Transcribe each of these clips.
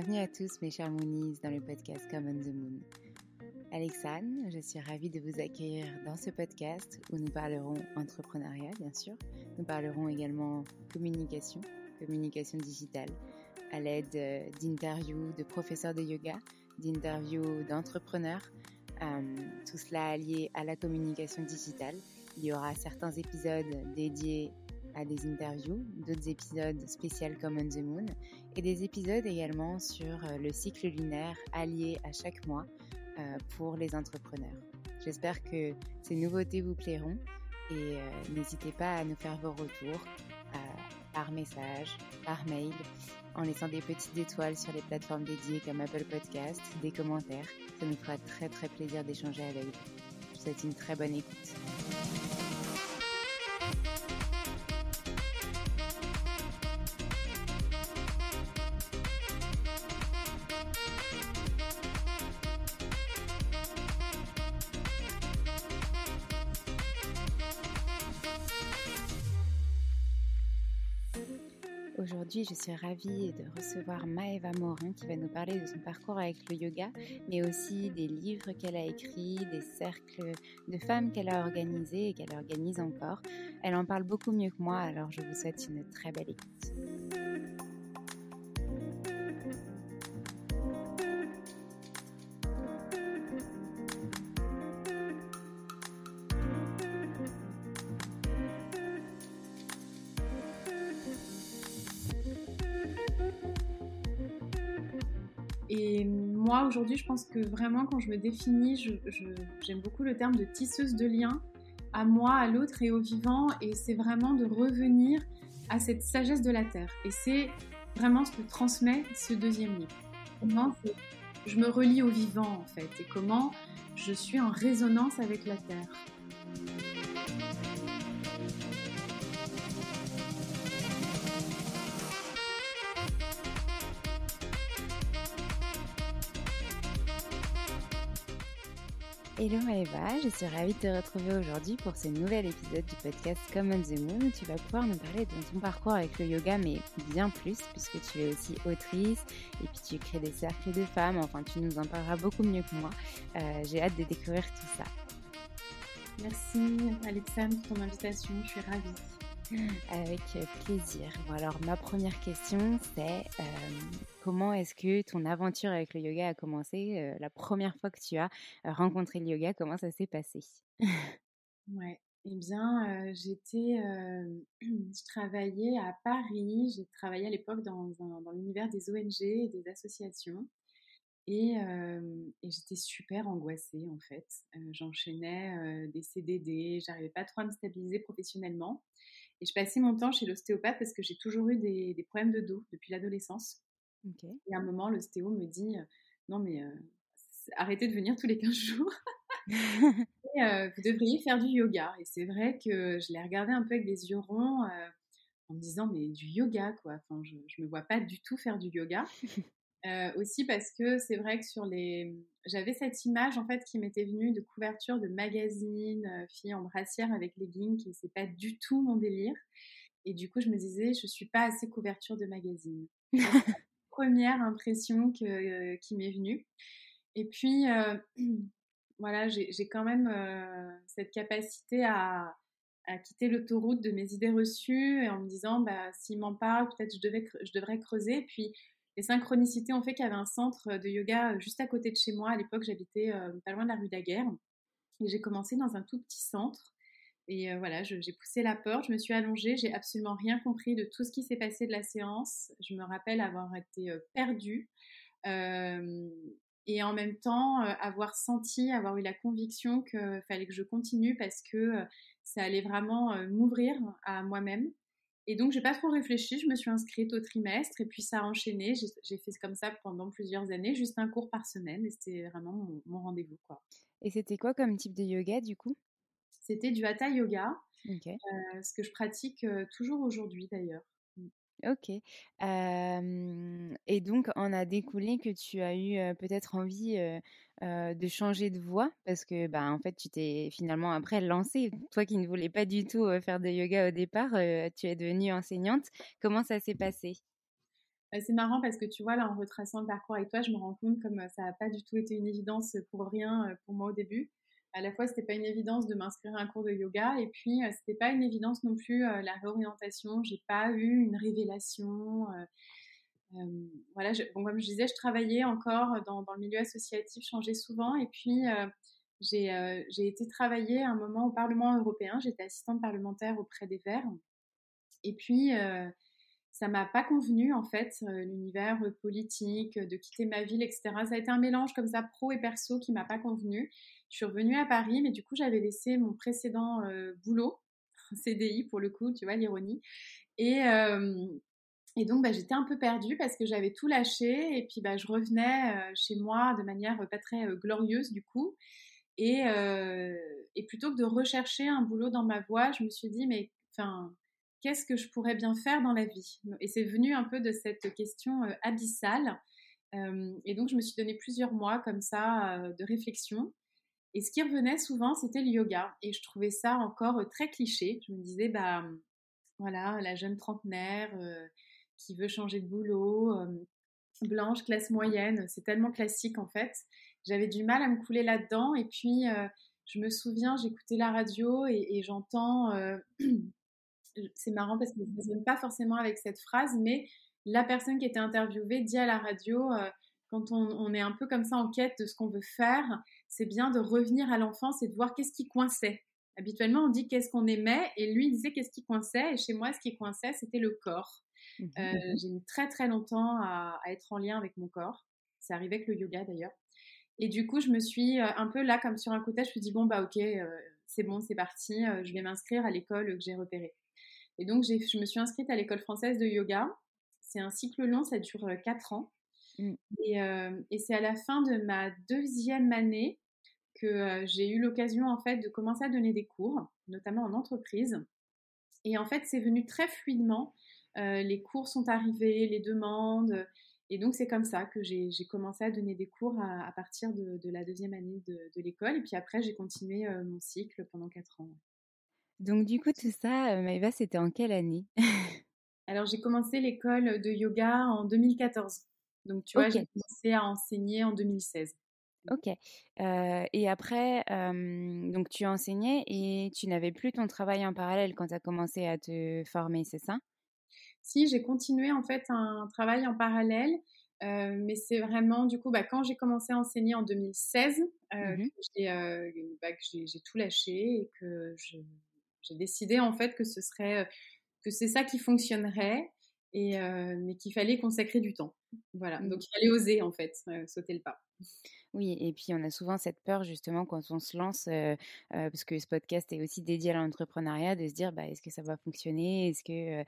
Bienvenue à tous mes chers Moonies dans le podcast Come on the Moon. Alexandre, je suis ravie de vous accueillir dans ce podcast où nous parlerons entrepreneuriat bien sûr. Nous parlerons également communication, communication digitale à l'aide euh, d'interviews de professeurs de yoga, d'interviews d'entrepreneurs, euh, tout cela lié à la communication digitale. Il y aura certains épisodes dédiés à des interviews, d'autres épisodes spéciaux comme On the Moon et des épisodes également sur euh, le cycle lunaire allié à chaque mois euh, pour les entrepreneurs. J'espère que ces nouveautés vous plairont et euh, n'hésitez pas à nous faire vos retours par message, par mail, en laissant des petites étoiles sur les plateformes dédiées comme Apple Podcast, des commentaires. Ça nous fera très très plaisir d'échanger avec vous. Je vous souhaite une très bonne écoute. Je suis ravie de recevoir Maëva Morin qui va nous parler de son parcours avec le yoga, mais aussi des livres qu'elle a écrits, des cercles de femmes qu'elle a organisés et qu'elle organise encore. Elle en parle beaucoup mieux que moi, alors je vous souhaite une très belle écoute. Moi, aujourd'hui, je pense que vraiment, quand je me définis, j'aime beaucoup le terme de tisseuse de liens à moi, à l'autre et au vivant. Et c'est vraiment de revenir à cette sagesse de la Terre. Et c'est vraiment ce que transmet ce deuxième livre. Comment je me relie au vivant, en fait, et comment je suis en résonance avec la Terre. Hello Eva, je suis ravie de te retrouver aujourd'hui pour ce nouvel épisode du podcast Common the Moon tu vas pouvoir nous parler de ton parcours avec le yoga mais bien plus puisque tu es aussi autrice et puis tu crées des cercles de femmes, enfin tu nous en parleras beaucoup mieux que moi. Euh, j'ai hâte de découvrir tout ça. Merci Alexandre pour ton invitation, je suis ravie. Avec plaisir. Bon, alors, ma première question, c'est euh, comment est-ce que ton aventure avec le yoga a commencé euh, La première fois que tu as euh, rencontré le yoga, comment ça s'est passé? Ouais. Eh bien, j'étais, je travaillais à Paris. J'ai travaillé à l'époque dans, dans l'univers des ONG et des associations. Et, et j'étais super angoissée en fait. J'enchaînais des CDD, j'arrivais pas trop à me stabiliser professionnellement. Et je passais mon temps chez l'ostéopathe parce que j'ai toujours eu des, problèmes de dos depuis l'adolescence. Et à un moment, l'ostéo me dit Non, mais euh, arrêtez de venir tous les 15 jours. et, euh, vous devriez faire du yoga. Et c'est vrai que je l'ai regardé un peu avec des yeux ronds euh, en me disant Mais du yoga, quoi. Enfin, je ne me vois pas du tout faire du yoga. Euh, aussi parce que c'est vrai que sur les, j'avais cette image en fait qui m'était venue de couverture de magazine, euh, fille en brassière avec leggings, qui c'est pas du tout mon délire. Et du coup, je me disais, je suis pas assez couverture de magazine. première impression euh, qui m'est venue. Et puis, voilà, j'ai quand même cette capacité à, quitter l'autoroute de mes idées reçues et en me disant, bah, s'il m'en parle, peut-être je, je devrais creuser. Puis, les synchronicités ont fait qu'il y avait un centre de yoga euh, juste à côté de chez moi. À l'époque, j'habitais euh, pas loin de la rue Daguerre. Et j'ai commencé dans un tout petit centre. Et euh, voilà, j'ai poussé la porte, je me suis allongée, j'ai absolument rien compris de tout ce qui s'est passé de la séance. Je me rappelle avoir été perdue. et en même temps, avoir senti, avoir eu la conviction qu'il fallait que je continue parce que ça allait vraiment m'ouvrir à moi-même. Et donc, j'ai pas trop réfléchi, je me suis inscrite au trimestre et puis ça a enchaîné. J'ai fait comme ça pendant plusieurs années, juste un cours par semaine et c'était vraiment mon, rendez-vous. quoi. Et c'était quoi comme type de yoga du coup? C'était du hatha yoga, euh, ce que je pratique euh, toujours aujourd'hui d'ailleurs. Ok. et donc, on a découlé que tu as eu peut-être envie de changer de voie parce que, bah, en fait, tu t'es finalement après lancée. Toi qui ne voulais pas du tout faire de yoga au départ, tu es devenue enseignante. Comment ça s'est passé? Bah, c'est marrant parce que tu vois, là, en retraçant le parcours avec toi, je me rends compte comme ça n'a pas du tout été une évidence pour rien pour moi au début à la fois c'était pas une évidence de m'inscrire à un cours de yoga et puis c'était pas une évidence non plus la réorientation j'ai pas eu une révélation voilà bon comme je disais je travaillais encore dans, le milieu associatif changeais souvent et puis j'ai été travailler un moment au Parlement européen. J'étais assistante parlementaire auprès des Verts et puis ça m'a pas convenu en fait l'univers politique de quitter ma ville etc ça a été un mélange comme ça pro et perso qui m'a pas convenu je suis revenue à Paris, mais du coup, j'avais laissé mon précédent boulot, CDI pour le coup, tu vois, l'ironie. Et, et donc, bah, j'étais un peu perdue parce que j'avais tout lâché. Et puis, bah, je revenais euh, chez moi de manière pas très glorieuse, du coup. Et, et, plutôt que de rechercher un boulot dans ma voie, je me suis dit, mais enfin, qu'est-ce que je pourrais bien faire dans la vie? Et c'est venu un peu de cette question abyssale. et donc, je me suis donné plusieurs mois comme ça de réflexion. Et ce qui revenait souvent, c'était le yoga. Et je trouvais ça encore euh, très cliché. Je me disais, bah voilà, la jeune trentenaire euh, qui veut changer de boulot, blanche, classe moyenne, c'est tellement classique en fait. J'avais du mal à me couler là-dedans. Et puis, je me souviens, j'écoutais la radio et, j'entends, c'est marrant parce que je ne raisonne pas forcément avec cette phrase, mais la personne qui était interviewée dit à la radio, quand on, est un peu comme ça en quête de ce qu'on veut faire, c'est bien de revenir à l'enfance et de voir qu'est-ce qui coinçait. Habituellement, on dit qu'est-ce qu'on aimait, et lui, il disait qu'est-ce qui coinçait, et chez moi, ce qui coinçait, c'était le corps. Mmh euh, j'ai mis très très longtemps à, être en lien avec mon corps. C'est arrivé avec le yoga d'ailleurs. Et du coup, je me suis euh, un peu là, comme sur un côté, je me suis dit, bon, bah ok, euh, c'est bon, c'est parti, je vais m'inscrire à l'école que j'ai repérée. Et donc, je me suis inscrite à l'école française de yoga. C'est un cycle long, ça dure 4 ans. Mmh. Et, c'est à la fin de ma deuxième année que euh, j'ai eu l'occasion en fait de commencer à donner des cours, notamment en entreprise. Et en fait, c'est venu très fluidement. Euh, les cours sont arrivés, les demandes. Et donc, c'est comme ça que j'ai commencé à donner des cours à, partir de, la deuxième année de, l'école. Et puis après, j'ai continué mon cycle pendant quatre ans. Donc, du coup, tout ça, Maëva, c'était en quelle année? Alors, j'ai commencé l'école de yoga en 2014. Donc, tu vois, j'ai commencé à enseigner en 2016. Ok. et après, donc tu enseignais et tu n'avais plus ton travail en parallèle quand tu as commencé à te former, c'est ça? Si, j'ai continué en fait un travail en parallèle, mais c'est vraiment du coup, bah, quand j'ai commencé à enseigner en 2016, mmh bah, que j'ai tout lâché et que j'ai décidé en fait que ce serait que c'est ça qui fonctionnerait et mais qu'il fallait consacrer du temps. Voilà, donc mmh. il fallait oser en fait sauter le pas. Oui, et puis on a souvent cette peur justement quand on se lance, parce que ce podcast est aussi dédié à l'entrepreneuriat, de se dire bah, est-ce que ça va fonctionner? Est-ce que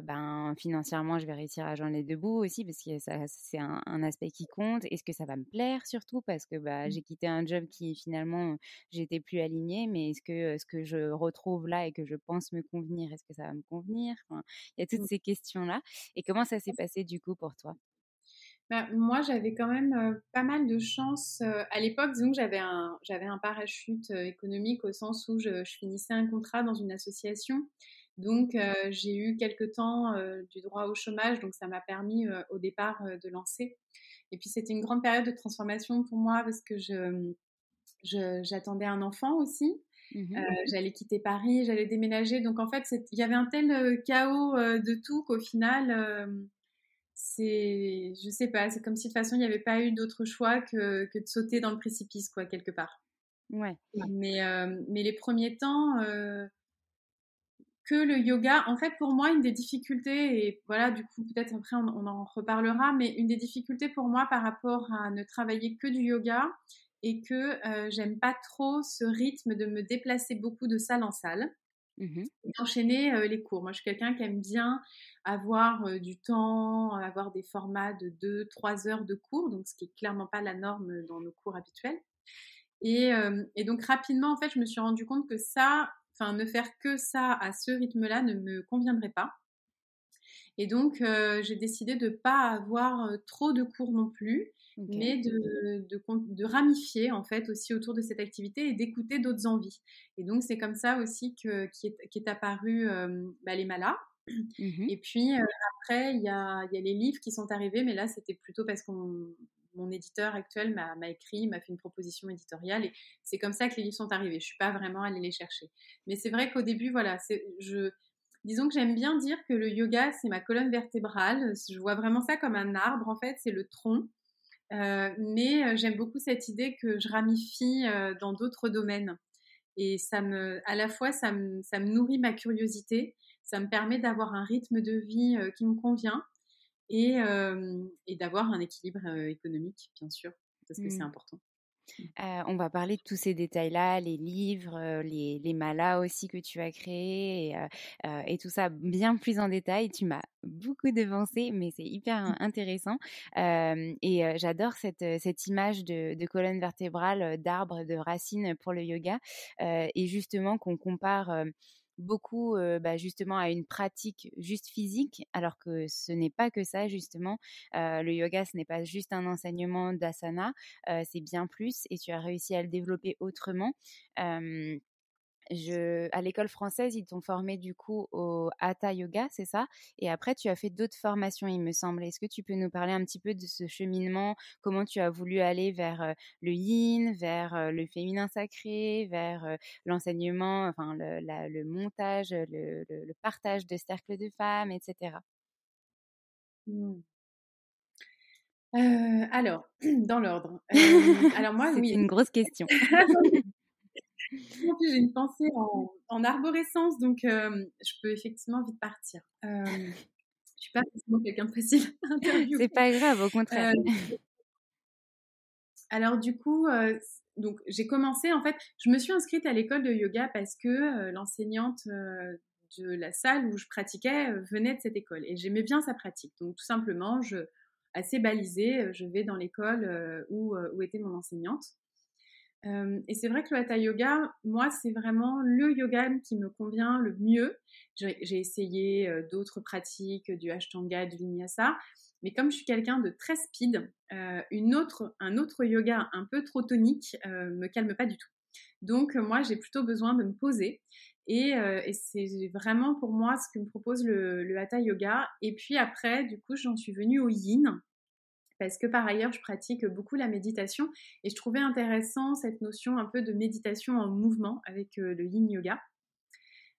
ben, financièrement je vais réussir à joindre les deux bouts aussi? Parce que c'est un, aspect qui compte. Est-ce que ça va me plaire surtout? Parce que bah, mmh. j'ai quitté un job qui finalement j'étais plus alignée, mais est-ce que ce que je retrouve là et que je pense me convenir, est-ce que ça va me convenir? Il y a toutes mmh. ces questions-là. Et comment ça s'est passé du coup pour toi? Bah, moi, j'avais quand même pas mal de chance. à l'époque, disons que j'avais un, j'avais un parachute économique au sens où je, finissais un contrat dans une association. Donc, j'ai eu quelques temps du droit au chômage, donc ça m'a permis au départ de lancer. Et puis, c'était une grande période de transformation pour moi parce que je, j'attendais un enfant aussi. Mmh j'allais quitter Paris, j'allais déménager. Donc, en fait, il y avait un tel chaos de tout qu'au final c'est, je sais pas, c'est comme si de toute façon il n'y avait pas eu d'autre choix que, que, de sauter dans le précipice, quoi, quelque part. Ouais. Mais, euh, mais les premiers temps, euh, que le yoga, en fait, pour moi, une des difficultés, et voilà, du coup, peut-être après on, on, en reparlera, mais une des difficultés pour moi par rapport à ne travailler que du yoga, et que euh, j'aime pas trop ce rythme de me déplacer beaucoup de salle en salle. Mmh Enchaîner les cours. Moi, je suis quelqu'un qui aime bien avoir du temps, avoir des formats de 2-3 heures de cours, ce qui est clairement pas la norme dans nos cours habituels. Et, et, donc rapidement, en fait, je me suis rendu compte que ça, enfin, ne faire que ça à ce rythme-là ne me conviendrait pas. Et donc, j'ai décidé de ne pas avoir trop de cours non plus, mais de, de, de, ramifier en fait aussi autour de cette activité et d'écouter d'autres envies. Et donc, c'est comme ça aussi que, qui, est, apparu bah, les malas. Mmh et puis après, il y a, y a, les livres qui sont arrivés, mais là, c'était plutôt parce que mon éditeur actuel m'a écrit, m'a fait une proposition éditoriale, et c'est comme ça que les livres sont arrivés. Je suis pas vraiment allée les chercher. Mais c'est vrai qu'au début, voilà, je, disons que j'aime bien dire que le yoga, c'est ma colonne vertébrale. Je vois vraiment ça comme un arbre, en fait, c'est le tronc. Euh, mais euh, j'aime beaucoup cette idée que je ramifie euh, dans d'autres domaines. Et ça me, à la fois, ça me, ça me nourrit ma curiosité, ça me permet d'avoir un rythme de vie qui me convient et, et d'avoir un équilibre économique, bien sûr, parce que c'est mmh. important. Euh, on va parler de tous ces détails-là, les livres, euh, les, les, malas aussi que tu as créés euh, et, tout ça bien plus en détail. Tu m'as beaucoup devancé, mais c'est hyper intéressant. et j'adore cette, cette image de, de colonne vertébrale, d'arbre, de racines pour le yoga. et justement qu'on compare beaucoup bah, justement à une pratique juste physique, alors que ce n'est pas que ça justement. le yoga, ce n'est pas juste un enseignement d'asana, c'est bien plus et tu as réussi à le développer autrement à l'école française, ils t'ont formé du coup au Hatha Yoga, c'est ça? Et après, tu as fait d'autres formations, il me semble. Est-ce que tu peux nous parler un petit peu de ce cheminement? Comment tu as voulu aller vers le yin, vers le féminin sacré, vers l'enseignement, enfin le, montage, le, partage de cercles de femmes, etc. Mmh. alors, dans l'ordre. alors moi, c'est une grosse question. En plus, j'ai une pensée en, arborescence, donc je peux effectivement vite partir. Euh, je suis pas forcément quelqu'un de facile C'est pas grave, au contraire. alors du coup, donc j'ai commencé en fait, je me suis inscrite à l'école de yoga parce que l'enseignante de la salle où je pratiquais venait de cette école et j'aimais bien sa pratique. Donc tout simplement, je assez balisée, je vais dans l'école où, où était mon enseignante. Et c'est vrai que le Hatha Yoga, moi, c'est vraiment le yoga qui me convient le mieux. J'ai essayé d'autres pratiques, du Ashtanga, du Vinyasa, mais comme je suis quelqu'un de très speed, une autre, un autre yoga un peu trop tonique me calme pas du tout. Donc moi, j'ai plutôt besoin de me poser. Et, c'est vraiment pour moi ce que me propose le, le Hatha Yoga. Et puis après, du coup, j'en suis venue au Yin parce que par ailleurs, je pratique beaucoup la méditation et je trouvais intéressant cette notion un peu de méditation en mouvement avec le yin yoga.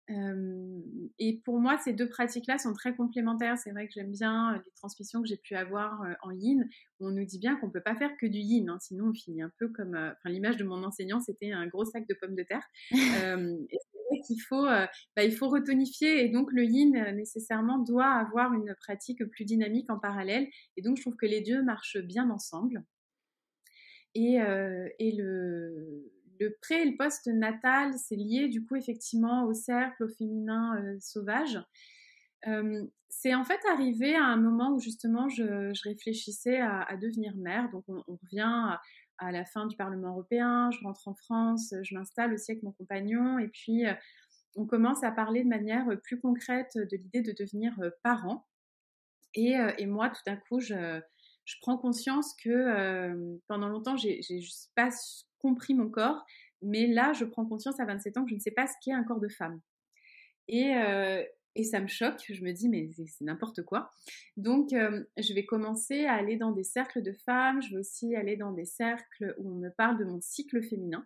Et pour moi, ces deux pratiques-là sont très complémentaires. C'est vrai que j'aime bien les transmissions que j'ai pu avoir en yin. Où on nous dit bien qu'on ne peut pas faire que du yin, hein, sinon on finit un peu comme. Enfin, l'image de mon enseignant, c'était un gros sac de pommes de terre. et qu'il faut, euh, bah, il faut retonifier et donc le yin euh, nécessairement doit avoir une pratique plus dynamique en parallèle et donc je trouve que les deux marchent bien ensemble. Et, euh, et le, le pré et le post natal, c'est lié du coup effectivement au cercle, au féminin sauvage. c'est en fait arrivé à un moment où justement je, réfléchissais à, devenir mère. Donc on, revient à, la fin du Parlement européen, je rentre en France, je m'installe aussi avec mon compagnon et puis euh, on commence à parler de manière plus concrète de l'idée de devenir euh, parent. Et, euh, moi, tout d'un coup, je, prends conscience que pendant longtemps, j'ai juste pas compris mon corps, mais là, je prends conscience à 27 ans que je ne sais pas ce qu'est un corps de femme. Et, et ça me choque. Je me dis, mais c'est n'importe quoi. Donc, euh, je vais commencer à aller dans des cercles de femmes. Je vais aussi aller dans des cercles où on me parle de mon cycle féminin.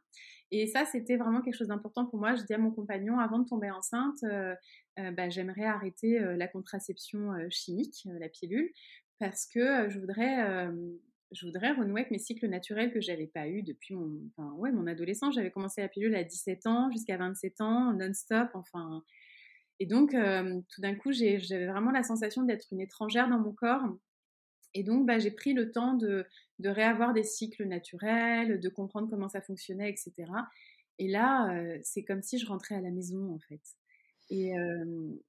Et ça, c'était vraiment quelque chose d'important pour moi. Je dis à mon compagnon, avant de tomber enceinte, euh, euh, bah, j'aimerais arrêter la contraception chimique, la pilule, parce que je voudrais je voudrais renouer avec mes cycles naturels que j'avais pas eu depuis mon, enfin, ouais, mon adolescence. J'avais commencé la pilule à 17 ans jusqu'à 27 ans, non-stop. Enfin, et donc, euh, tout d'un coup, j'avais vraiment la sensation d'être une étrangère dans mon corps. Et donc, bah, j'ai pris le temps de, réavoir des cycles naturels, de comprendre comment ça fonctionnait, etc. Et là, euh, c'est comme si je rentrais à la maison, en fait. Et, euh,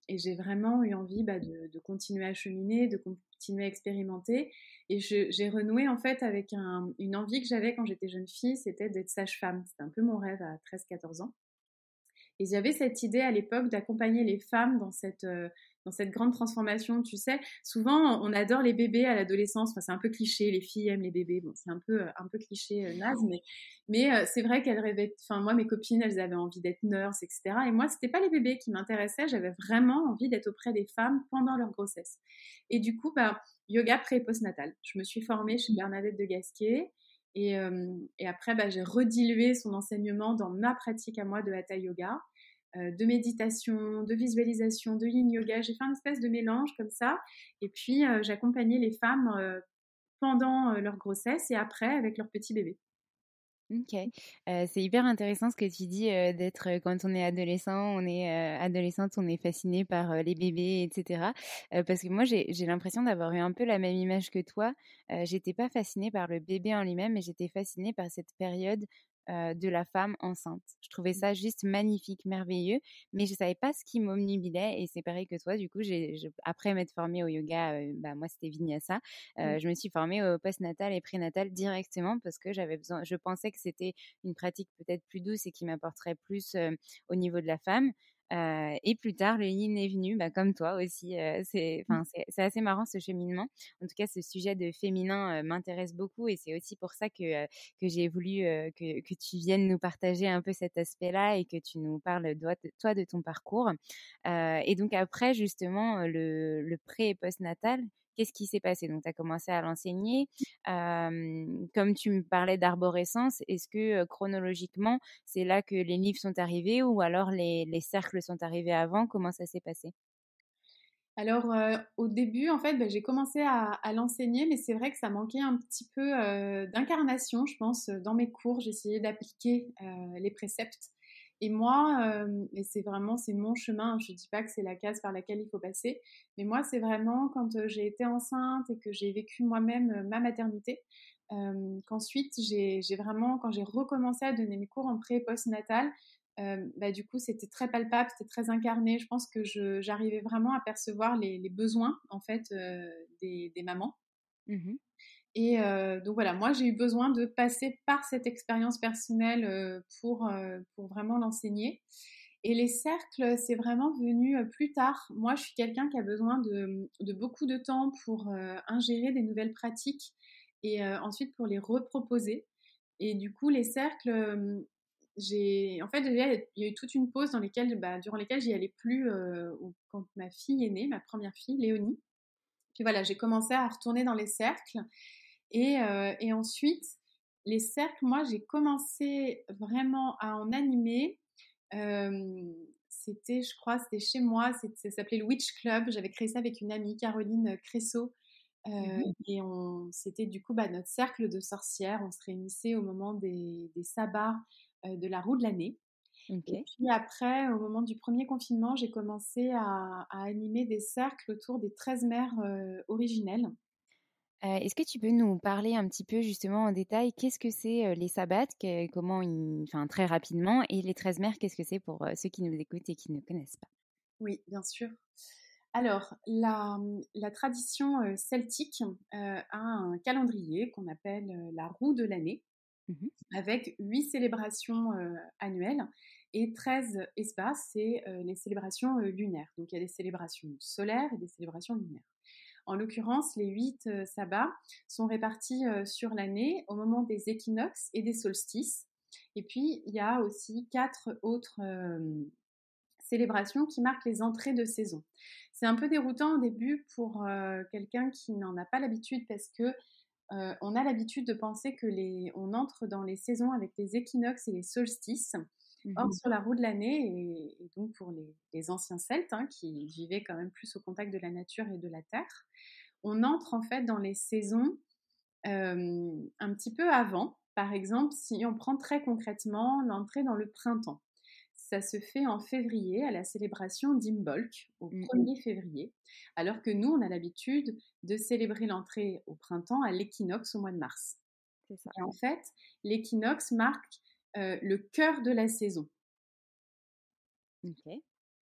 j'ai vraiment eu envie bah, de, continuer à cheminer, de continuer à expérimenter. Et j'ai renoué, en fait, avec une envie que j'avais quand j'étais jeune fille, c'était d'être sage-femme. C'était un peu mon rêve à 13-14 ans. Et j'avais cette idée à l'époque d'accompagner les femmes dans cette, euh, dans cette grande transformation. Tu sais, souvent on adore les bébés à l'adolescence. Enfin, c'est un peu cliché, les filles aiment les bébés. Bon, c'est un peu, un peu cliché euh, naze, mais, mais euh, c'est vrai qu'elles rêvaient. Enfin, moi, mes copines, elles avaient envie d'être nurse, etc. Et moi, c'était pas les bébés qui m'intéressaient. J'avais vraiment envie d'être auprès des femmes pendant leur grossesse. Et du coup, bah, yoga pré et postnatal. Je me suis formée chez Bernadette de Gasquet. Et, et, après, bah, j'ai redilué son enseignement dans ma pratique à moi de Hatha Yoga. Euh, de méditation, de visualisation, de yin yoga. J'ai fait un espèce de mélange comme ça. Et puis, euh, j'accompagnais les femmes euh, pendant leur grossesse et après avec leur petit bébé. Ok, c'est hyper intéressant ce que tu dis d'être quand on est adolescent, on est adolescente, on est fasciné par les bébés, etc. parce que moi j'ai l'impression d'avoir eu un peu la même image que toi. j'étais pas fascinée par le bébé en lui-même, mais j'étais fascinée par cette période euh, de la femme enceinte. Je trouvais ça juste magnifique, merveilleux, mais je savais pas ce qui m'omnibilait et c'est pareil que toi. Du coup, j'ai, après m'être formée au yoga, euh, bah moi c'était vinyasa, euh, je me suis formée au postnatal et prénatal directement parce que j'avais besoin. Je pensais que c'était une pratique peut-être plus douce et qui m'apporterait plus au niveau de la femme. Euh, et plus tard, le yin est venu, bah, comme toi aussi. Euh, mmh. c'est, assez marrant ce cheminement. En tout cas, ce sujet de féminin euh, m'intéresse beaucoup et c'est aussi pour ça que, que j'ai voulu que, que, tu viennes nous partager un peu cet aspect-là et que tu nous parles, de, toi, de ton parcours. et donc après, justement, le, le pré et post-natal, Qu'est-ce qui s'est passé? Donc, tu as commencé à l'enseigner. comme tu me parlais d'arborescence, est-ce que chronologiquement, c'est là que les livres sont arrivés ou alors les, cercles sont arrivés avant? Comment ça s'est passé? Alors, au début, en fait, bah, j'ai commencé à, l'enseigner, mais c'est vrai que ça manquait un petit peu d'incarnation, je pense, dans mes cours. J'essayais d'appliquer les préceptes et moi, et c'est vraiment c'est mon chemin. Je dis pas que c'est la case par laquelle il faut passer, mais moi c'est vraiment quand j'ai été enceinte et que j'ai vécu moi-même ma maternité, qu'ensuite j'ai vraiment quand j'ai recommencé à donner mes cours en pré et bah, du coup c'était très palpable, c'était très incarné. Je pense que j'arrivais vraiment à percevoir les, besoins en fait des, des mamans. Mmh et donc voilà, moi j'ai eu besoin de passer par cette expérience personnelle pour, pour vraiment l'enseigner. Et les cercles, c'est vraiment venu plus tard. Moi, je suis quelqu'un qui a besoin de, beaucoup de temps pour ingérer des nouvelles pratiques et ensuite pour les reproposer. Et du coup, les cercles, j'ai, en fait, il y a eu toute une pause dans lesquelles, bah, durant lesquelles j'y allais plus euh, quand ma fille est née, ma première fille, Léonie. Puis voilà, j'ai commencé à retourner dans les cercles. Et, euh, et ensuite, les cercles, moi, j'ai commencé vraiment à en animer. Euh, c'était, je crois, c'était chez moi, ça s'appelait le Witch Club. J'avais créé ça avec une amie, Caroline Cressot. Mmh et on, c'était du coup bah, notre cercle de sorcières. On se réunissait au moment des, des sabbats euh, de la roue de l'année. Et puis après, au moment du premier confinement, j'ai commencé à, animer des cercles autour des 13 mères euh, originelles. Euh, est-ce que tu peux nous parler un petit peu justement en détail Qu'est-ce que c'est les sabbats Comment enfin très rapidement et les 13 mères Qu'est-ce que c'est pour ceux qui nous écoutent et qui ne connaissent pas? Oui, bien sûr. Alors, la, la tradition celtique a un calendrier qu'on appelle la roue de l'année. Mmh avec huit célébrations euh, annuelles et 13 espaces, c'est euh, les célébrations euh, lunaires. Donc il y a des célébrations solaires et des célébrations lunaires. En l'occurrence, les huit sabbats sont répartis sur l'année au moment des équinoxes et des solstices. Et puis, il y a aussi quatre autres célébrations qui marquent les entrées de saison. C'est un peu déroutant au début pour quelqu'un qui n'en a pas l'habitude parce que euh, on a l'habitude de penser que les, on entre dans les saisons avec les équinoxes et les solstices. Or, mmh sur la roue de l'année, et, donc pour les, anciens Celtes, hein, qui vivaient quand même plus au contact de la nature et de la terre, on entre en fait dans les saisons euh, un petit peu avant. Par exemple, si on prend très concrètement l'entrée dans le printemps ça se fait en février à la célébration d'Imbolc, au 1er mmh. février, alors que nous, on a l'habitude de célébrer l'entrée au printemps à l'équinoxe au mois de mars. Et en fait, l'équinoxe marque euh, le cœur de la saison.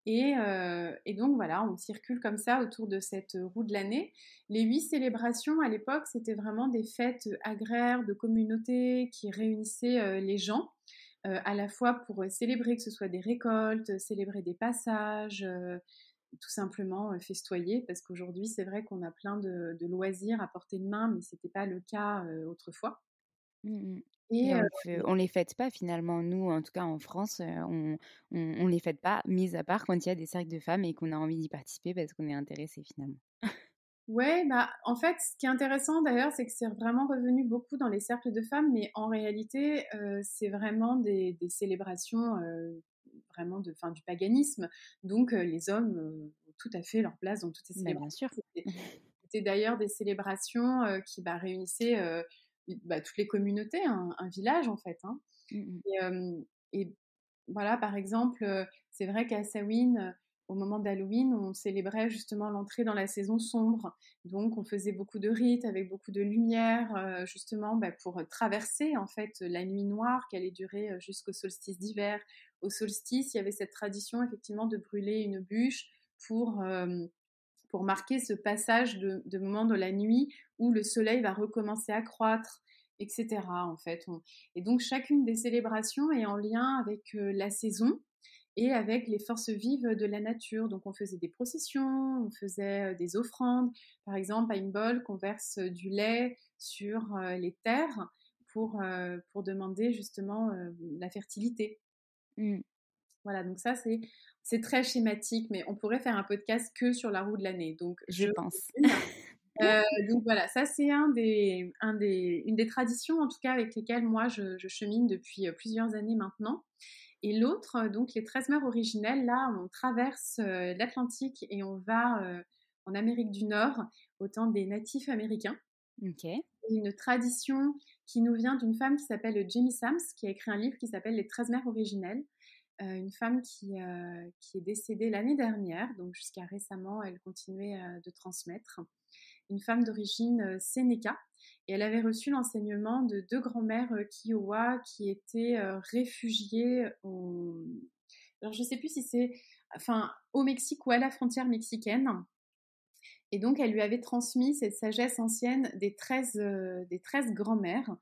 Et, euh, et, donc voilà, on circule comme ça autour de cette roue de l'année. Les huit célébrations à l'époque, c'était vraiment des fêtes agraires de communautés qui réunissaient euh, les gens. Euh, à la fois pour euh, célébrer que ce soit des récoltes, célébrer des passages, euh, tout simplement festoyer, parce qu'aujourd'hui c'est vrai qu'on a plein de, loisirs à portée de main, mais ce n'était pas le cas autrefois. Mmh et, on, ne les fête pas finalement. Nous, en tout cas en France, on, on, les fête pas, mis à part quand il y a des cercles de femmes et qu'on a envie d'y participer parce qu'on est intéressé finalement. Ouais, bah en fait, ce qui est intéressant d'ailleurs, c'est que c'est vraiment revenu beaucoup dans les cercles de femmes, mais en réalité, euh, c'est vraiment des, des célébrations euh, vraiment de, fin, du paganisme. Donc, euh, les hommes ont tout à fait leur place dans toutes ces célébrations. Bien sûr. C'était d'ailleurs des célébrations qui bah, réunissaient bah, toutes les communautés, un, village en fait. Hein. Mmh et, et, voilà, par exemple, c'est vrai qu'à Samhain, au moment d'Halloween, on célébrait justement l'entrée dans la saison sombre. Donc, on faisait beaucoup de rites avec beaucoup de lumière, euh, justement bah, pour traverser en fait la nuit noire qui allait durer jusqu'au solstice d'hiver. Au solstice, il y avait cette tradition effectivement de brûler une bûche pour euh, pour marquer ce passage de, de, moment de la nuit où le soleil va recommencer à croître, etc. En fait, et donc chacune des célébrations est en lien avec la saison et avec les forces vives de la nature. Donc on faisait des processions, on faisait euh, des offrandes. Par exemple, à Imbol, on verse euh, du lait sur euh, les terres pour, pour demander justement la fertilité. Mmh. Voilà, donc ça c'est c'est très schématique, mais on pourrait faire un podcast que sur la roue de l'année. Donc je, pense. donc voilà, ça c'est un des, un des, une des traditions en tout cas avec lesquelles moi je, je chemine depuis plusieurs années maintenant. Et l'autre, euh, donc les 13 mers originelles, là, on traverse euh, l'Atlantique et on va euh, en Amérique du Nord, au temps des natifs américains. Une tradition qui nous vient d'une femme qui s'appelle Jamie Sams, qui a écrit un livre qui s'appelle Les 13 mers originelles. Une femme qui, qui est décédée l'année dernière, donc jusqu'à récemment, elle continuait de transmettre. Une femme d'origine Sénéca, et elle avait reçu l'enseignement de deux grands-mères euh, Kiowa qui étaient euh, réfugiées au... Alors je ne sais plus si c'est enfin, au Mexique ou à la frontière mexicaine. Et donc, elle lui avait transmis cette sagesse ancienne des 13, des 13 grands-mères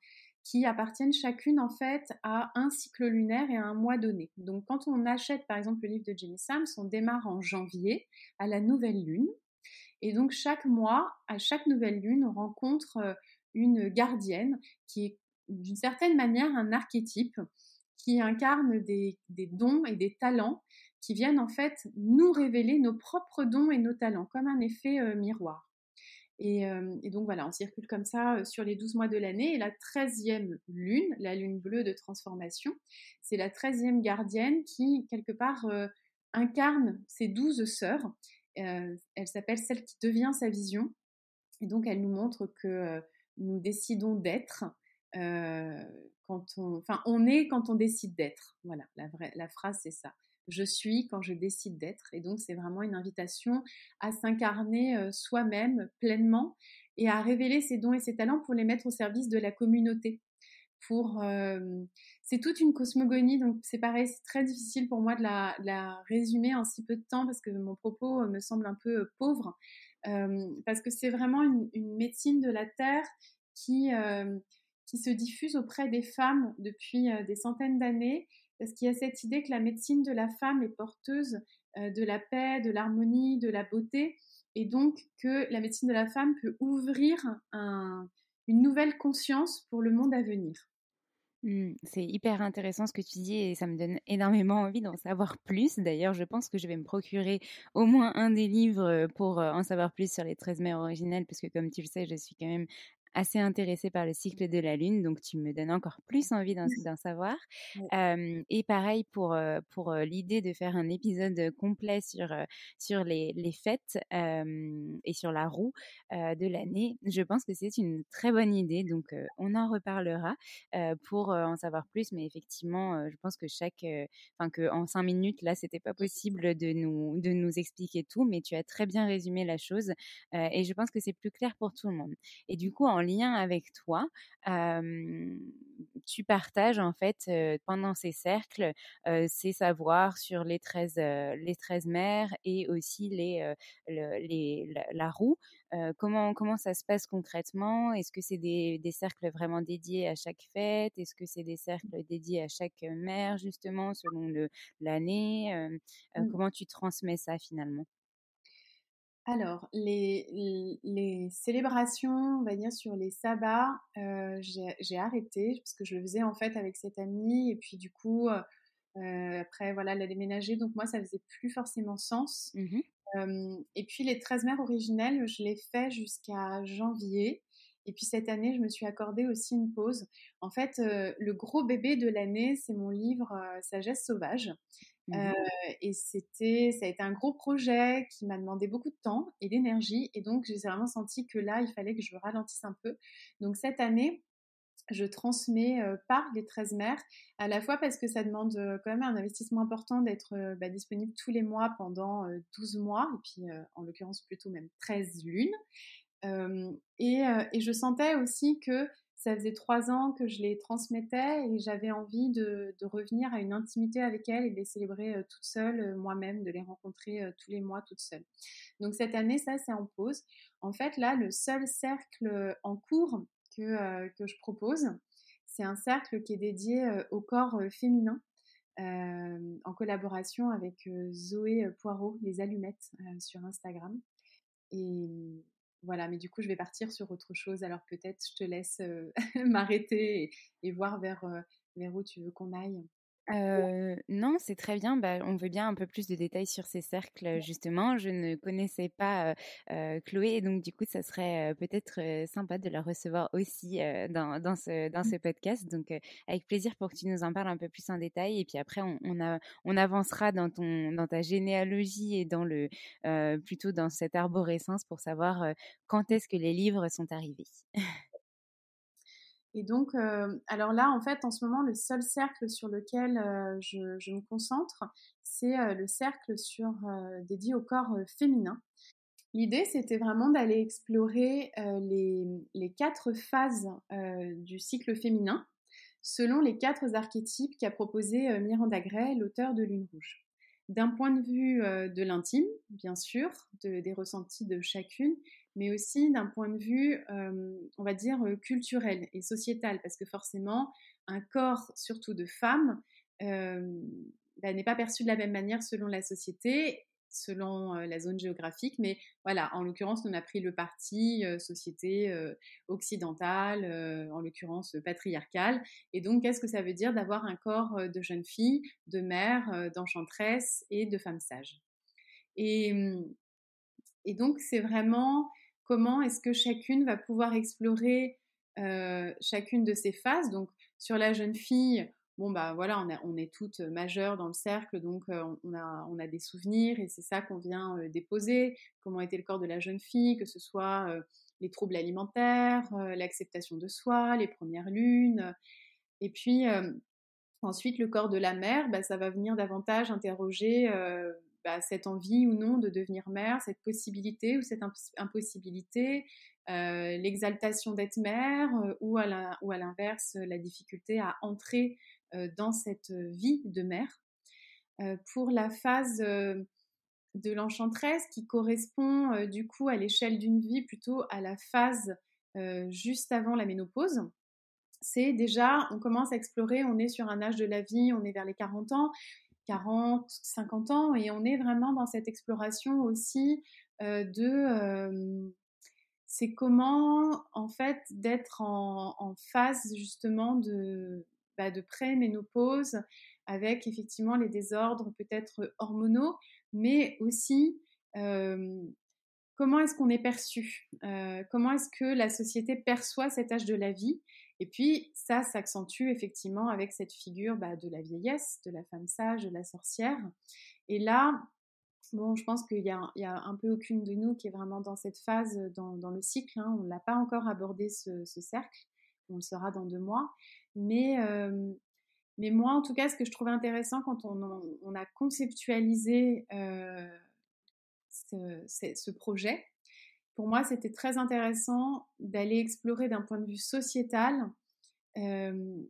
qui appartiennent chacune en fait à un cycle lunaire et à un mois donné. Donc quand on achète par exemple le livre de Jenny Sams, on démarre en janvier à la nouvelle lune. Et donc chaque mois, à chaque nouvelle lune, on rencontre une gardienne qui est d'une certaine manière un archétype qui incarne des, dons et des talents qui viennent en fait nous révéler nos propres dons et nos talents, comme un effet euh, miroir. Euh, et, donc voilà, on circule comme ça euh, sur les 12 mois de l'année. Et la 13e lune, la lune bleue de transformation, c'est la 13e gardienne qui, quelque part, incarne ces 12 sœurs. elle s'appelle celle qui devient sa vision. Et donc elle nous montre que nous décidons d'être euh, quand on, enfin, on est quand on décide d'être. Voilà, la phrase c'est ça. Je suis quand je décide d'être. Et donc c'est vraiment une invitation à s'incarner euh, soi-même pleinement et à révéler ses dons et ses talents pour les mettre au service de la communauté. Pour, euh, c'est toute une cosmogonie, donc c'est pareil, c'est très difficile pour moi de la, résumer en si peu de temps parce que mon propos me semble un peu pauvre, parce que c'est vraiment une, médecine de la terre qui, se diffuse auprès des femmes depuis euh, des centaines d'années, parce qu'il y a cette idée que la médecine de la femme est porteuse euh, de la paix, de l'harmonie, de la beauté, et donc que la médecine de la femme peut ouvrir une nouvelle conscience pour le monde à venir. Mmh, c'est hyper intéressant ce que tu dis et ça me donne énormément envie d'en savoir plus. D'ailleurs, je pense que je vais me procurer au moins un des livres pour euh, en savoir plus sur les 13 mères originelles, parce que comme tu le sais, je suis quand même assez intéressée par le cycle de la Lune, donc tu me donnes encore plus envie d'en savoir. et pareil pour, pour l'idée de faire un épisode complet sur, sur les, les fêtes et sur la roue de l'année. Je pense que c'est une très bonne idée, donc on en reparlera pour en savoir plus, mais effectivement, je pense que chaque, enfin que en cinq minutes là, c'était pas possible de nous de nous expliquer tout, mais tu as très bien résumé la chose et je pense que c'est plus clair pour tout le monde. Et du coup, en lien avec toi, tu partages en fait pendant ces cercles ces savoirs sur les 13, les 13 mères et aussi les, les la, roue. comment, comment ça se passe concrètement? Est-ce que c'est des, des, cercles vraiment dédiés à chaque fête? Est-ce que c'est des cercles dédiés à chaque mère justement selon l'année? Mmh. Comment tu transmets ça finalement? Alors, les, les, célébrations, on va dire, sur les sabbats, euh, j'ai arrêté parce que je le faisais en fait avec cette amie et puis du coup, euh, euh, après, voilà, elle a déménagé, donc moi, ça faisait plus forcément sens. Mmh et puis, les 13 mères originelles, je l'ai fait jusqu'à janvier. Et puis cette année, je me suis accordé aussi une pause. En fait, le gros bébé de l'année, c'est mon livre Sagesse sauvage. Mmh et c'était, ça a été un gros projet qui m'a demandé beaucoup de temps et d'énergie. Et donc, j'ai vraiment senti que là, il fallait que je ralentisse un peu. Donc, cette année, je transmets par les 13 mères, à la fois parce que ça demande quand même un investissement important d'être bah, disponible tous les mois pendant 12 mois, et puis en l'occurrence plutôt même 13 lunes. Et, je sentais aussi que ça faisait trois ans que je les transmettais et j'avais envie de, revenir à une intimité avec elles et de les célébrer euh, toute seule, euh, moi-même, de les rencontrer euh, tous les mois toute seule. Donc cette année, ça, c'est en pause. En fait, là, le seul cercle en cours que, que je propose, c'est un cercle qui est dédié au corps féminin. en collaboration avec Zoé Poirot, les allumettes sur Instagram. Voilà, mais du coup, je vais partir sur autre chose. Alors peut-être je te laisse euh, m'arrêter et, voir vers, euh, vers où tu veux qu'on aille. Euh, non, c'est très bien. Bah, on veut bien un peu plus de détails sur ces cercles, justement. Je ne connaissais pas euh, Chloé, et donc du coup, ça serait peut-être sympa de la recevoir aussi dans, dans, ce, dans mmh. ce podcast. Donc, avec plaisir pour que tu nous en parles un peu plus en détail. Et puis après, on, on, a, on avancera dans, ton, dans ta généalogie et dans le, plutôt dans cette arborescence pour savoir quand est-ce que les livres sont arrivés. Et donc, euh, alors là, en fait, en ce moment, le seul cercle sur lequel euh, je, me concentre, c'est euh, le cercle sur, dédié au corps féminin. L'idée, c'était vraiment d'aller explorer les, quatre phases du cycle féminin selon les quatre archétypes qu'a proposé Miranda Gray, l'auteur de Lune Rouge. d'un point de vue de l'intime, bien sûr, des ressentis de chacune, mais aussi d'un point de vue, on va dire, culturel et sociétal, parce que forcément, un corps, surtout de femme, bah, n'est pas perçu de la même manière selon la société selon la zone géographique. Mais voilà, en l'occurrence, on a pris le parti société occidentale, en l'occurrence patriarcale. Et donc, qu'est-ce que ça veut dire d'avoir un corps de jeune fille, de mère, d'enchanteresse et de femme sage? Et donc, c'est vraiment comment est-ce que chacune va pouvoir explorer chacune de ces phases. Donc, sur la jeune fille, bon bah voilà, on, est toutes majeures dans le cercle, donc on, a, des souvenirs et c'est ça qu'on vient déposer. Comment était le corps de la jeune fille, que ce soit les troubles alimentaires, l'acceptation de soi, les premières lunes. Et puis ensuite, le corps de la mère, bah, ça va venir davantage interroger bah, cette envie ou non de devenir mère, cette possibilité ou cette impossibilité, l'exaltation d'être mère ou à l'inverse la difficulté à entrer euh, dans cette vie de mère. Euh, pour la phase euh, de l'enchanteresse qui correspond du coup à l'échelle d'une vie plutôt à la phase juste avant la ménopause, c'est déjà, on commence à explorer, on est sur un âge de la vie, on est vers les 40 ans, 40, 50 ans, et on est vraiment dans cette exploration aussi de c'est comment en fait d'être en, phase justement de, bah, de pré-ménopause avec effectivement les désordres peut-être hormonaux, mais aussi comment est-ce qu'on est perçu, comment est-ce que la société perçoit cet âge de la vie. Et puis ça s'accentue effectivement avec cette figure bah, de la vieillesse, de la femme sage, de la sorcière. Et là, bon, je pense qu'il y, a un peu aucune de nous qui est vraiment dans cette phase dans, le cycle. Hein. On ne l'a pas encore abordé ce, ce cercle. On le sera dans deux mois. Mais, mais moi, en tout cas, ce que je trouvais intéressant quand on, a conceptualisé ce, projet, pour moi, c'était très intéressant d'aller explorer d'un point de vue sociétal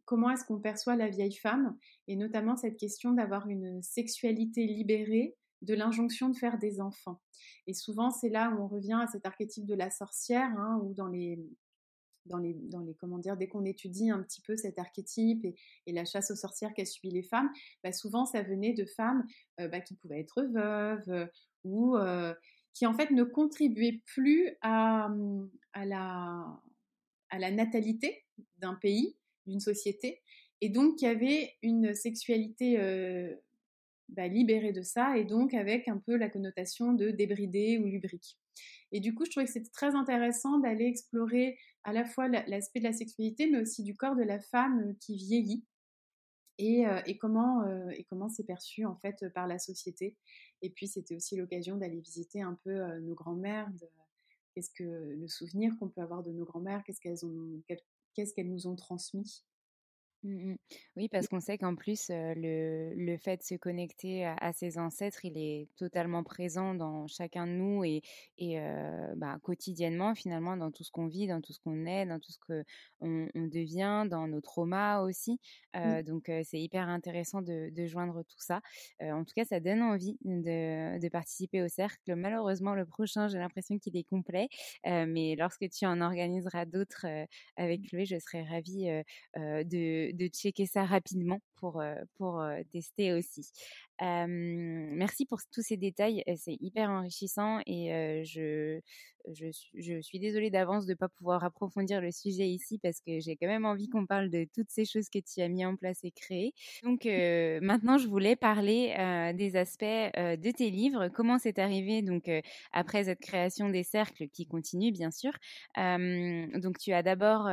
comment est-ce qu'on perçoit la vieille femme, et notamment cette question d'avoir une sexualité libérée de l'injonction de faire des enfants. Et souvent, c'est là où on revient à cet archétype de la sorcière, hein, ou dans les, dans les, dans les comment dire, dès qu'on étudie un petit peu cet archétype et, la chasse aux sorcières qu'a subi les femmes, bah souvent ça venait de femmes euh, bah, qui pouvaient être veuves euh, ou euh, qui en fait ne contribuaient plus à, la, natalité d'un pays, d'une société, et donc qui avaient une sexualité bah, libérée de ça, et donc avec un peu la connotation de débridée ou lubrique. Et du coup, je trouvais que c'était très intéressant d'aller explorer à la fois l'aspect de la sexualité, mais aussi du corps de la femme euh, qui vieillit et, euh, et comment euh, et comment c'est perçu en fait par la société. Et puis c'était aussi l'occasion d'aller visiter un peu nos grands-mères, qu'est-ce que le souvenir qu'on peut avoir de nos grands-mères, qu'est-ce qu'elles ont, qu'est-ce qu'elles nous ont transmis. Mmh oui, parce qu'on sait qu'en plus, le, le, fait de se connecter à, ses ancêtres, il est totalement présent dans chacun de nous et, et bah, quotidiennement, finalement, dans tout ce qu'on vit, dans tout ce qu'on est, dans tout ce qu'on on devient, dans nos traumas aussi. Mmh. Donc, c'est hyper intéressant de, de, joindre tout ça. en tout cas, ça donne envie de, de, participer au cercle. Malheureusement, le prochain, j'ai l'impression qu'il est complet. mais lorsque tu en organiseras d'autres avec lui, je serai ravie de de checker ça rapidement pour, pour tester aussi. Merci pour tous ces détails, c'est hyper enrichissant et je, je, je, suis désolée d'avance de ne pas pouvoir approfondir le sujet ici parce que j'ai quand même envie qu'on parle de toutes ces choses que tu as mis en place et créées. Donc maintenant, je voulais parler des aspects de tes livres. Comment c'est arrivé donc après cette création des cercles qui continue bien sûr. donc tu as d'abord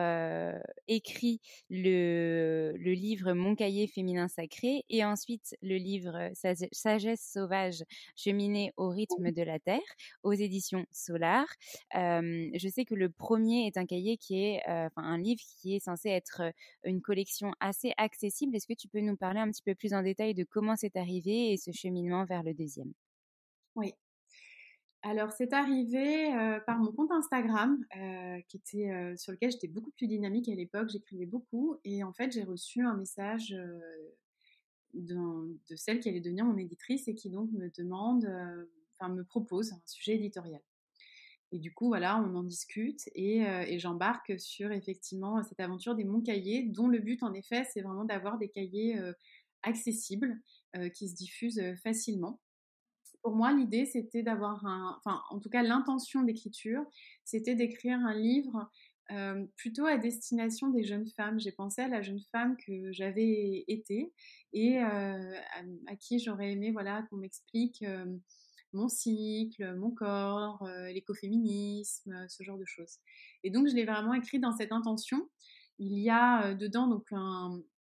écrit le, le livre Mon cahier féminin sacré et ensuite le livre Sagesse sauvage cheminée au rythme de la terre aux éditions Solar. je sais que le premier est un cahier qui est, enfin un livre qui est censé être une collection assez accessible. Est-ce que tu peux nous parler un petit peu plus en détail de comment c'est arrivé et ce cheminement vers le deuxième? Oui. Alors, c'est arrivé par mon compte Instagram, qui était sur lequel j'étais beaucoup plus dynamique à l'époque. J'écrivais beaucoup et en fait, j'ai reçu un message de, celle qui allait devenir mon éditrice et qui donc me demande, enfin me propose un sujet éditorial. Et du coup, voilà, on en discute et, et j'embarque sur effectivement cette aventure des Monts Cahiers, dont le but en effet, c'est vraiment d'avoir des cahiers accessibles qui se diffusent facilement pour moi, l'idée, c'était d'avoir un, enfin, en tout cas, l'intention d'écriture, c'était d'écrire un livre euh, plutôt à destination des jeunes femmes. J'ai pensé à la jeune femme que j'avais été et euh, à, qui j'aurais aimé, voilà, qu'on m'explique euh, mon cycle, mon corps, l'écoféminisme, ce genre de choses. Et donc, je l'ai vraiment écrit dans cette intention. Il y a dedans donc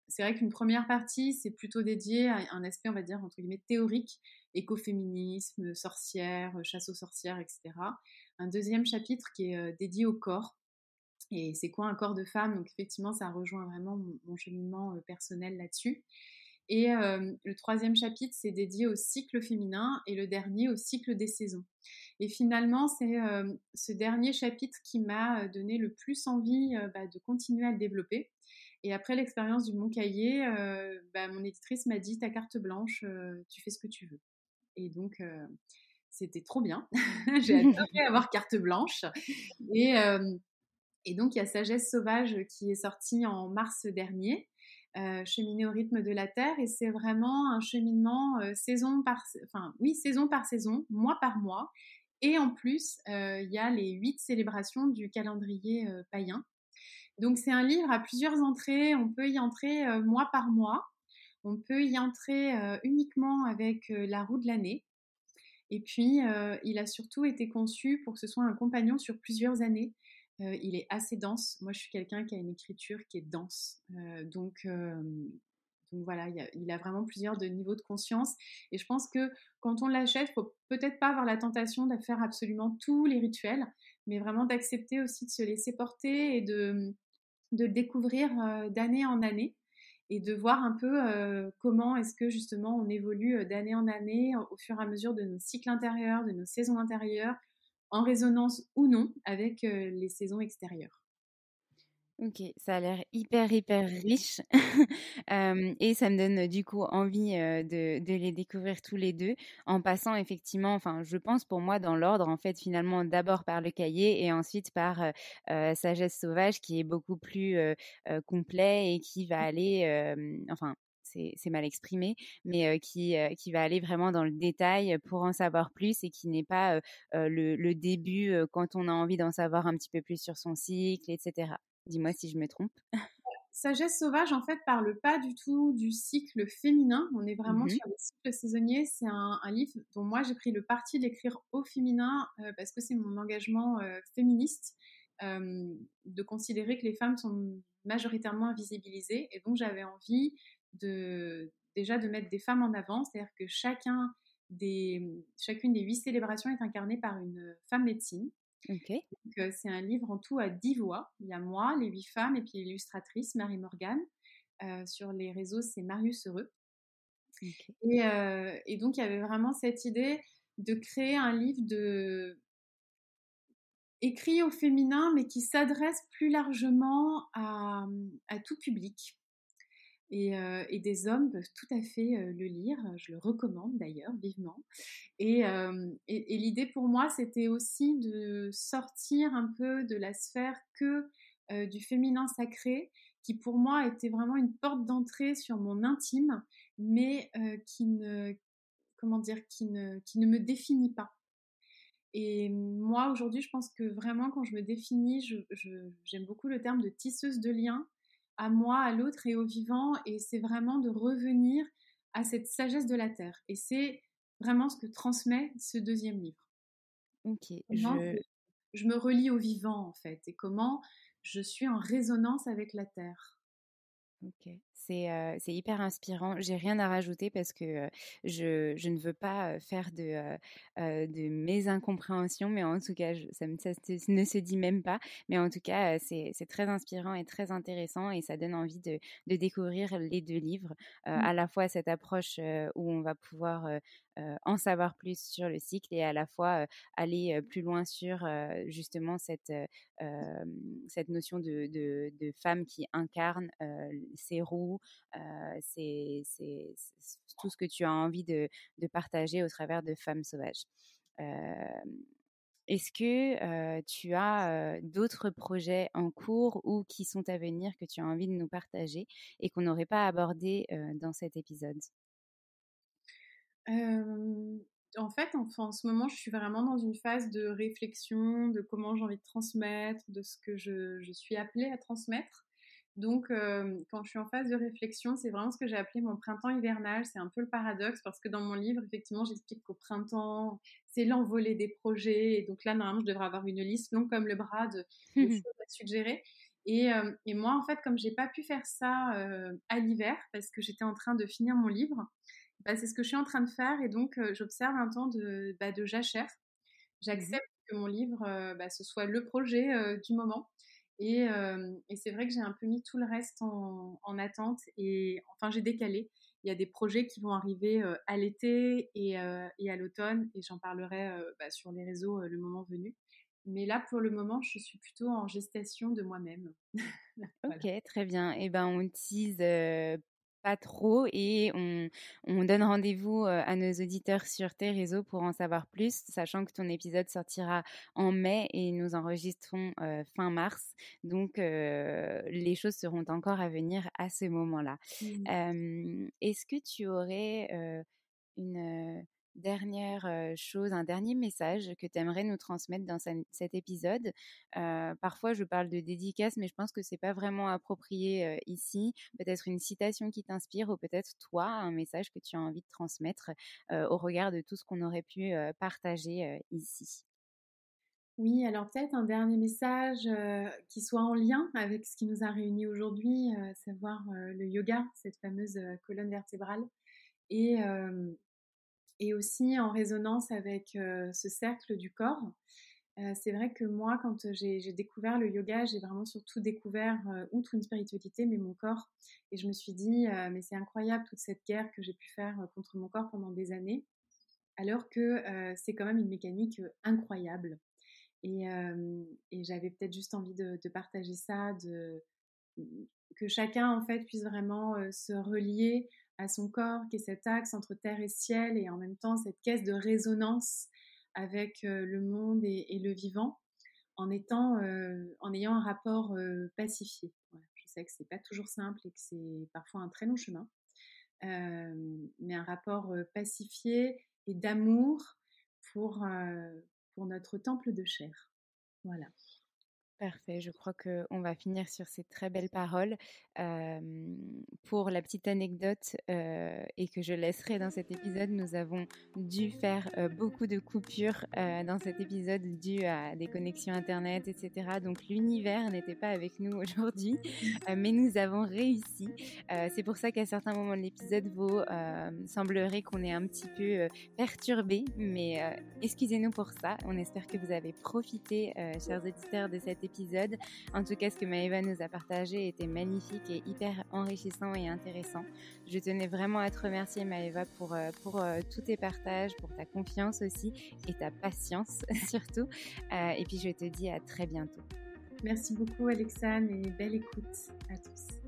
c'est vrai qu'une première partie, c'est plutôt dédié à un aspect, on va dire, entre guillemets, théorique, écoféminisme, sorcière, chasse aux sorcières, etc. Un deuxième chapitre qui est dédié au corps. Et c'est quoi un corps de femme? Donc effectivement, ça rejoint vraiment mon, cheminement euh, personnel là-dessus. Et euh, le troisième chapitre, c'est dédié au cycle féminin et le dernier au cycle des saisons. Et finalement, c'est ce dernier chapitre qui m'a donné le plus envie bah, de continuer à le développer. Et après l'expérience du Mont Cahier, euh, bah, mon éditrice m'a dit ta carte blanche, euh, tu fais ce que tu veux. Et donc euh, c'était trop bien. J'ai adoré avoir carte blanche. Et, et donc il y a Sagesse sauvage qui est sorti en mars dernier. cheminer au rythme de la terre et c'est vraiment un cheminement saison par enfin oui saison par saison mois par mois et en plus il y a les huit célébrations du calendrier païen donc c'est un livre à plusieurs entrées. On peut y entrer euh, mois par mois. On peut y entrer euh, uniquement avec euh, la roue de l'année. Et puis, il a surtout été conçu pour que ce soit un compagnon sur plusieurs années. Il est assez dense. Moi, je suis quelqu'un qui a une écriture qui est dense. donc, voilà, il, a, vraiment plusieurs niveaux de conscience. Et je pense que quand on l'achète, il faut peut-être pas avoir la tentation de faire absolument tous les rituels, mais vraiment d'accepter aussi de se laisser porter et de, de découvrir euh, d'année en année et de voir un peu euh, comment est-ce que justement on évolue euh, d'année en année au fur et à mesure de nos cycles intérieurs, de nos saisons intérieures, en résonance ou non avec les saisons extérieures. Ok, ça a l'air hyper, hyper riche. et ça me donne du coup envie de, de, les découvrir tous les deux en passant effectivement, enfin, je pense pour moi dans l'ordre, en fait, finalement, d'abord par le cahier et ensuite par Sagesse sauvage qui est beaucoup plus complet et qui va mmh. aller, enfin, c'est mal exprimé, mais qui, qui va aller vraiment dans le détail pour en savoir plus et qui n'est pas le, le, début quand on a envie d'en savoir un petit peu plus sur son cycle, etc. Dis-moi si je me trompe. Sagesse sauvage, en fait, parle pas du tout du cycle féminin. On est vraiment mmh sur le cycle saisonnier. C'est un, livre dont moi j'ai pris le parti d'écrire au féminin euh, parce que c'est mon engagement euh, féministe euh, de considérer que les femmes sont majoritairement invisibilisées. Et donc j'avais envie de déjà de mettre des femmes en avant, c'est-à-dire que chacun des, chacune des huit célébrations est incarnée par une femme médecine. Euh, c'est un livre en tout à 10 voix. Il y a moi, les huit femmes et puis l'illustratrice Marie Morgan. Euh, sur les réseaux, c'est Marius Heureux. Euh, et, donc, il y avait vraiment cette idée de créer un livre de écrit au féminin, mais qui s'adresse plus largement à tout public. Euh, et, des hommes peuvent tout à fait euh, le lire. Je le recommande d'ailleurs vivement. Euh, et, l'idée pour moi, c'était aussi de sortir un peu de la sphère que du féminin sacré, qui pour moi était vraiment une porte d'entrée sur mon intime, mais qui ne, comment dire, qui ne, qui ne me définit pas. Et moi, aujourd'hui, je pense que vraiment, quand je me définis, j'aime beaucoup le terme de tisseuse de liens à moi, à l'autre et au vivant. Et c'est vraiment de revenir à cette sagesse de la terre. Et c'est vraiment ce que transmet ce deuxième livre. Ok. Je... je me relie au vivant en fait et comment je suis en résonance avec la terre. Ok, c'est hyper inspirant. J'ai rien à rajouter parce que je, je, ne veux pas faire de, de mes incompréhensions, mais en tout cas, ça, ne se dit même pas. Mais en tout cas, c'est très inspirant et très intéressant et ça donne envie de, de découvrir les deux livres, mmh. à la fois cette approche où on va pouvoir en savoir plus sur le cycle et à la fois aller plus loin sur justement cette, cette notion de, de, femme qui incarne ses roues, c'est tout ce que tu as envie de, partager au travers de Femmes sauvages. Est-ce que tu as d'autres projets en cours ou qui sont à venir que tu as envie de nous partager et qu'on n'aurait pas abordé dans cet épisode? En fait, en, ce moment, je suis vraiment dans une phase de réflexion de comment j'ai envie de transmettre, de ce que je, je suis appelée à transmettre. Donc, euh, quand je suis en phase de réflexion, c'est vraiment ce que j'ai appelé mon printemps hivernal. C'est un peu le paradoxe parce que dans mon livre, effectivement, j'explique qu'au printemps, c'est l'envolée des projets. Et donc là, normalement, je devrais avoir une liste longue comme le bras de, choses à suggérer. Et, euh, et, moi, en fait, comme j'ai pas pu faire ça euh, à l'hiver parce que j'étais en train de finir mon livre, bah, c'est ce que je suis en train de faire. Et donc, j'observe un temps de, bah, de jachère. Mmh J'accepte que mon livre, bah, ce soit le projet du moment. Et, et c'est vrai que j'ai un peu mis tout le reste en, en attente et enfin j'ai décalé. Il y a des projets qui vont arriver à l'été et, et, à l'automne et j'en parlerai bah, sur les réseaux le moment venu. Mais là, pour le moment, je suis plutôt en gestation de moi-même. Ok, très bien. Et eh ben, on tease pas trop et on, on donne rendez-vous à nos auditeurs sur tes réseaux pour en savoir plus, sachant que ton épisode sortira en mai et nous enregistrons fin mars. Donc, les choses seront encore à venir à ce moment-là. Mmh. Est-ce que tu aurais une dernière chose, un dernier message que tu aimerais nous transmettre dans cet épisode. parfois, je parle de dédicace, mais je pense que c'est pas vraiment approprié ici. Peut-être une citation qui t'inspire ou peut-être toi, un message que tu as envie de transmettre au regard de tout ce qu'on aurait pu partager ici. Oui, alors peut-être un dernier message qui soit en lien avec ce qui nous a réunis aujourd'hui, savoir le yoga, cette fameuse colonne vertébrale. Et et aussi en résonance avec ce cercle du corps. c'est vrai que moi, quand j'ai découvert le yoga, j'ai vraiment surtout découvert, outre une spiritualité, mais mon corps. Et je me suis dit, mais c'est incroyable toute cette guerre que j'ai pu faire contre mon corps pendant des années, alors que c'est quand même une mécanique incroyable. Et, j'avais peut-être juste envie de, de, partager ça, de, que chacun en fait puisse vraiment se relier à son corps, qui est cet axe entre terre et ciel, et en même temps cette caisse de résonance avec euh, le monde et, le vivant, en étant, euh, en ayant un rapport euh, pacifié. Je sais que c'est pas toujours simple et que c'est parfois un très long chemin, mais un rapport pacifié et d'amour pour, pour notre temple de chair. Voilà. Parfait, je crois qu'on va finir sur ces très belles paroles. pour la petite anecdote et que je laisserai dans cet épisode, nous avons dû faire beaucoup de coupures dans cet épisode dû à des connexions Internet, etc. Donc l'univers n'était pas avec nous aujourd'hui, mais nous avons réussi. C'est pour ça qu'à certains moments de l'épisode, vous semblerait qu'on est un petit peu perturbé, mais excusez-nous pour ça. On espère que vous avez profité, chers auditeurs, de cet épisode En tout cas, ce que Maëva nous a partagé était magnifique et hyper enrichissant et intéressant. Je tenais vraiment à te remercier Maëva pour, euh, pour euh, tous tes partages, pour ta confiance aussi et ta patience surtout. Euh, et puis je te dis à très bientôt. Merci beaucoup Alexane et belle écoute à tous.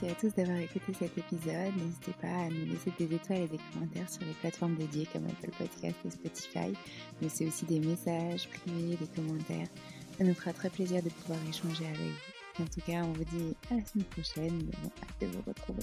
Merci à tous d'avoir écouté cet épisode. N'hésitez pas à nous laisser des étoiles et des commentaires sur les plateformes dédiées comme Apple Podcast et Spotify, mais c'est aussi des messages privés, des commentaires. Ça nous fera très plaisir de pouvoir échanger avec vous. En tout cas, on vous dit à la semaine prochaine. Bon, hâte de vous retrouver.